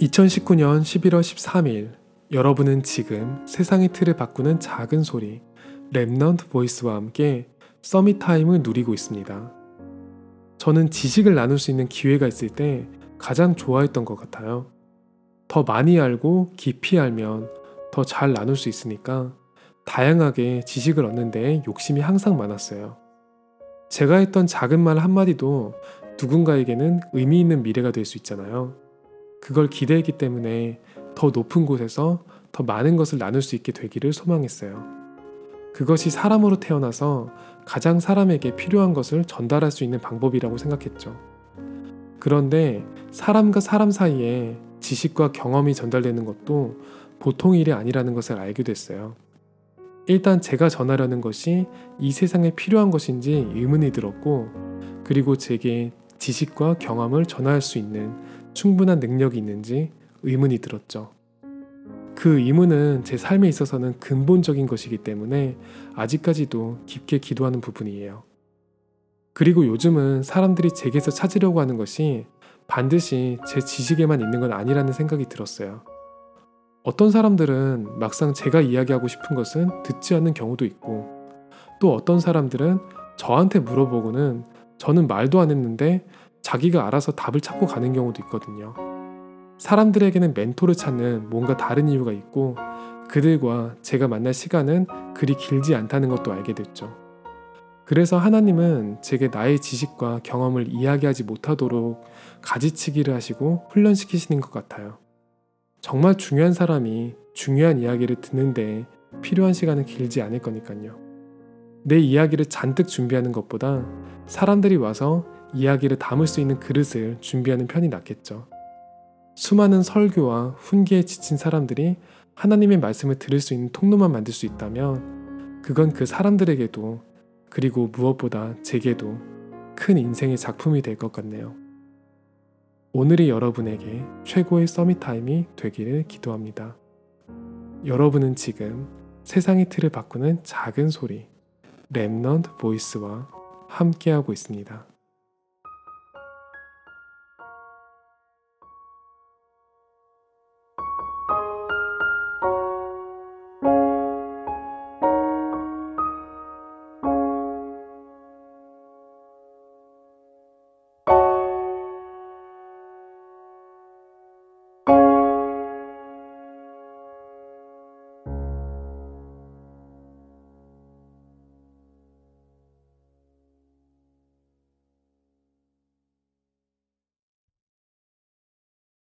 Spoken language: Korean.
2019년 11월 13일 여러분은 지금 세상의 틀을 바꾸는 작은 소리 Remnant Voice와 함께 Summit Time을 누리고 있습니다. 저는 지식을 나눌 수 있는 기회가 있을 때 가장 좋아했던 것 같아요. 더 많이 알고 깊이 알면 더 잘 나눌 수 있으니까 다양하게 지식을 얻는 데 욕심이 항상 많았어요. 제가 했던 작은 말 한마디도 누군가에게는 의미 있는 미래가 될 수 있잖아요. 그걸 기대했기 때문에 더 높은 곳에서 더 많은 것을 나눌 수 있게 되기를 소망했어요. 그것이 사람으로 태어나서 가장 사람에게 필요한 것을 전달할 수 있는 방법이라고 생각했죠. 그런데 사람과 사람 사이에 지식과 경험이 전달되는 것도 보통 일이 아니라는 것을 알게 됐어요. 일단 제가 전하려는 것이 이 세상에 필요한 것인지 의문이 들었고, 그리고 제게 지식과 경험을 전할 수 있는 충분한 능력이 있는지 의문이 들었죠. 그 의문은 제 삶에 있어서는 근본적인 것이기 때문에 아직까지도 깊게 기도하는 부분이에요. 그리고 요즘은 사람들이 제게서 찾으려고 하는 것이 반드시 제 지식에만 있는 건 아니라는 생각이 들었어요. 어떤 사람들은 막상 제가 이야기하고 싶은 것은 듣지 않는 경우도 있고, 또 어떤 사람들은 저한테 물어보고는 저는 말도 안 했는데 자기가 알아서 답을 찾고 가는 경우도 있거든요. 사람들에게는 멘토를 찾는 뭔가 다른 이유가 있고 그들과 제가 만날 시간은 그리 길지 않다는 것도 알게 됐죠. 그래서 하나님은 제게 나의 지식과 경험을 이야기하지 못하도록 가지치기를 하시고 훈련시키시는 것 같아요. 정말 중요한 사람이 중요한 이야기를 듣는데 필요한 시간은 길지 않을 거니까요. 내 이야기를 잔뜩 준비하는 것보다 사람들이 와서 이야기를 담을 수 있는 그릇을 준비하는 편이 낫겠죠. 수많은 설교와 훈계에 지친 사람들이 하나님의 말씀을 들을 수 있는 통로만 만들 수 있다면 그건 그 사람들에게도 그리고 무엇보다 제게도 큰 인생의 작품이 될 것 같네요. 오늘이 여러분에게 최고의 서밋 타임이 되기를 기도합니다. 여러분은 지금 세상의 틀을 바꾸는 작은 소리 랩넌트 보이스와 함께하고 있습니다.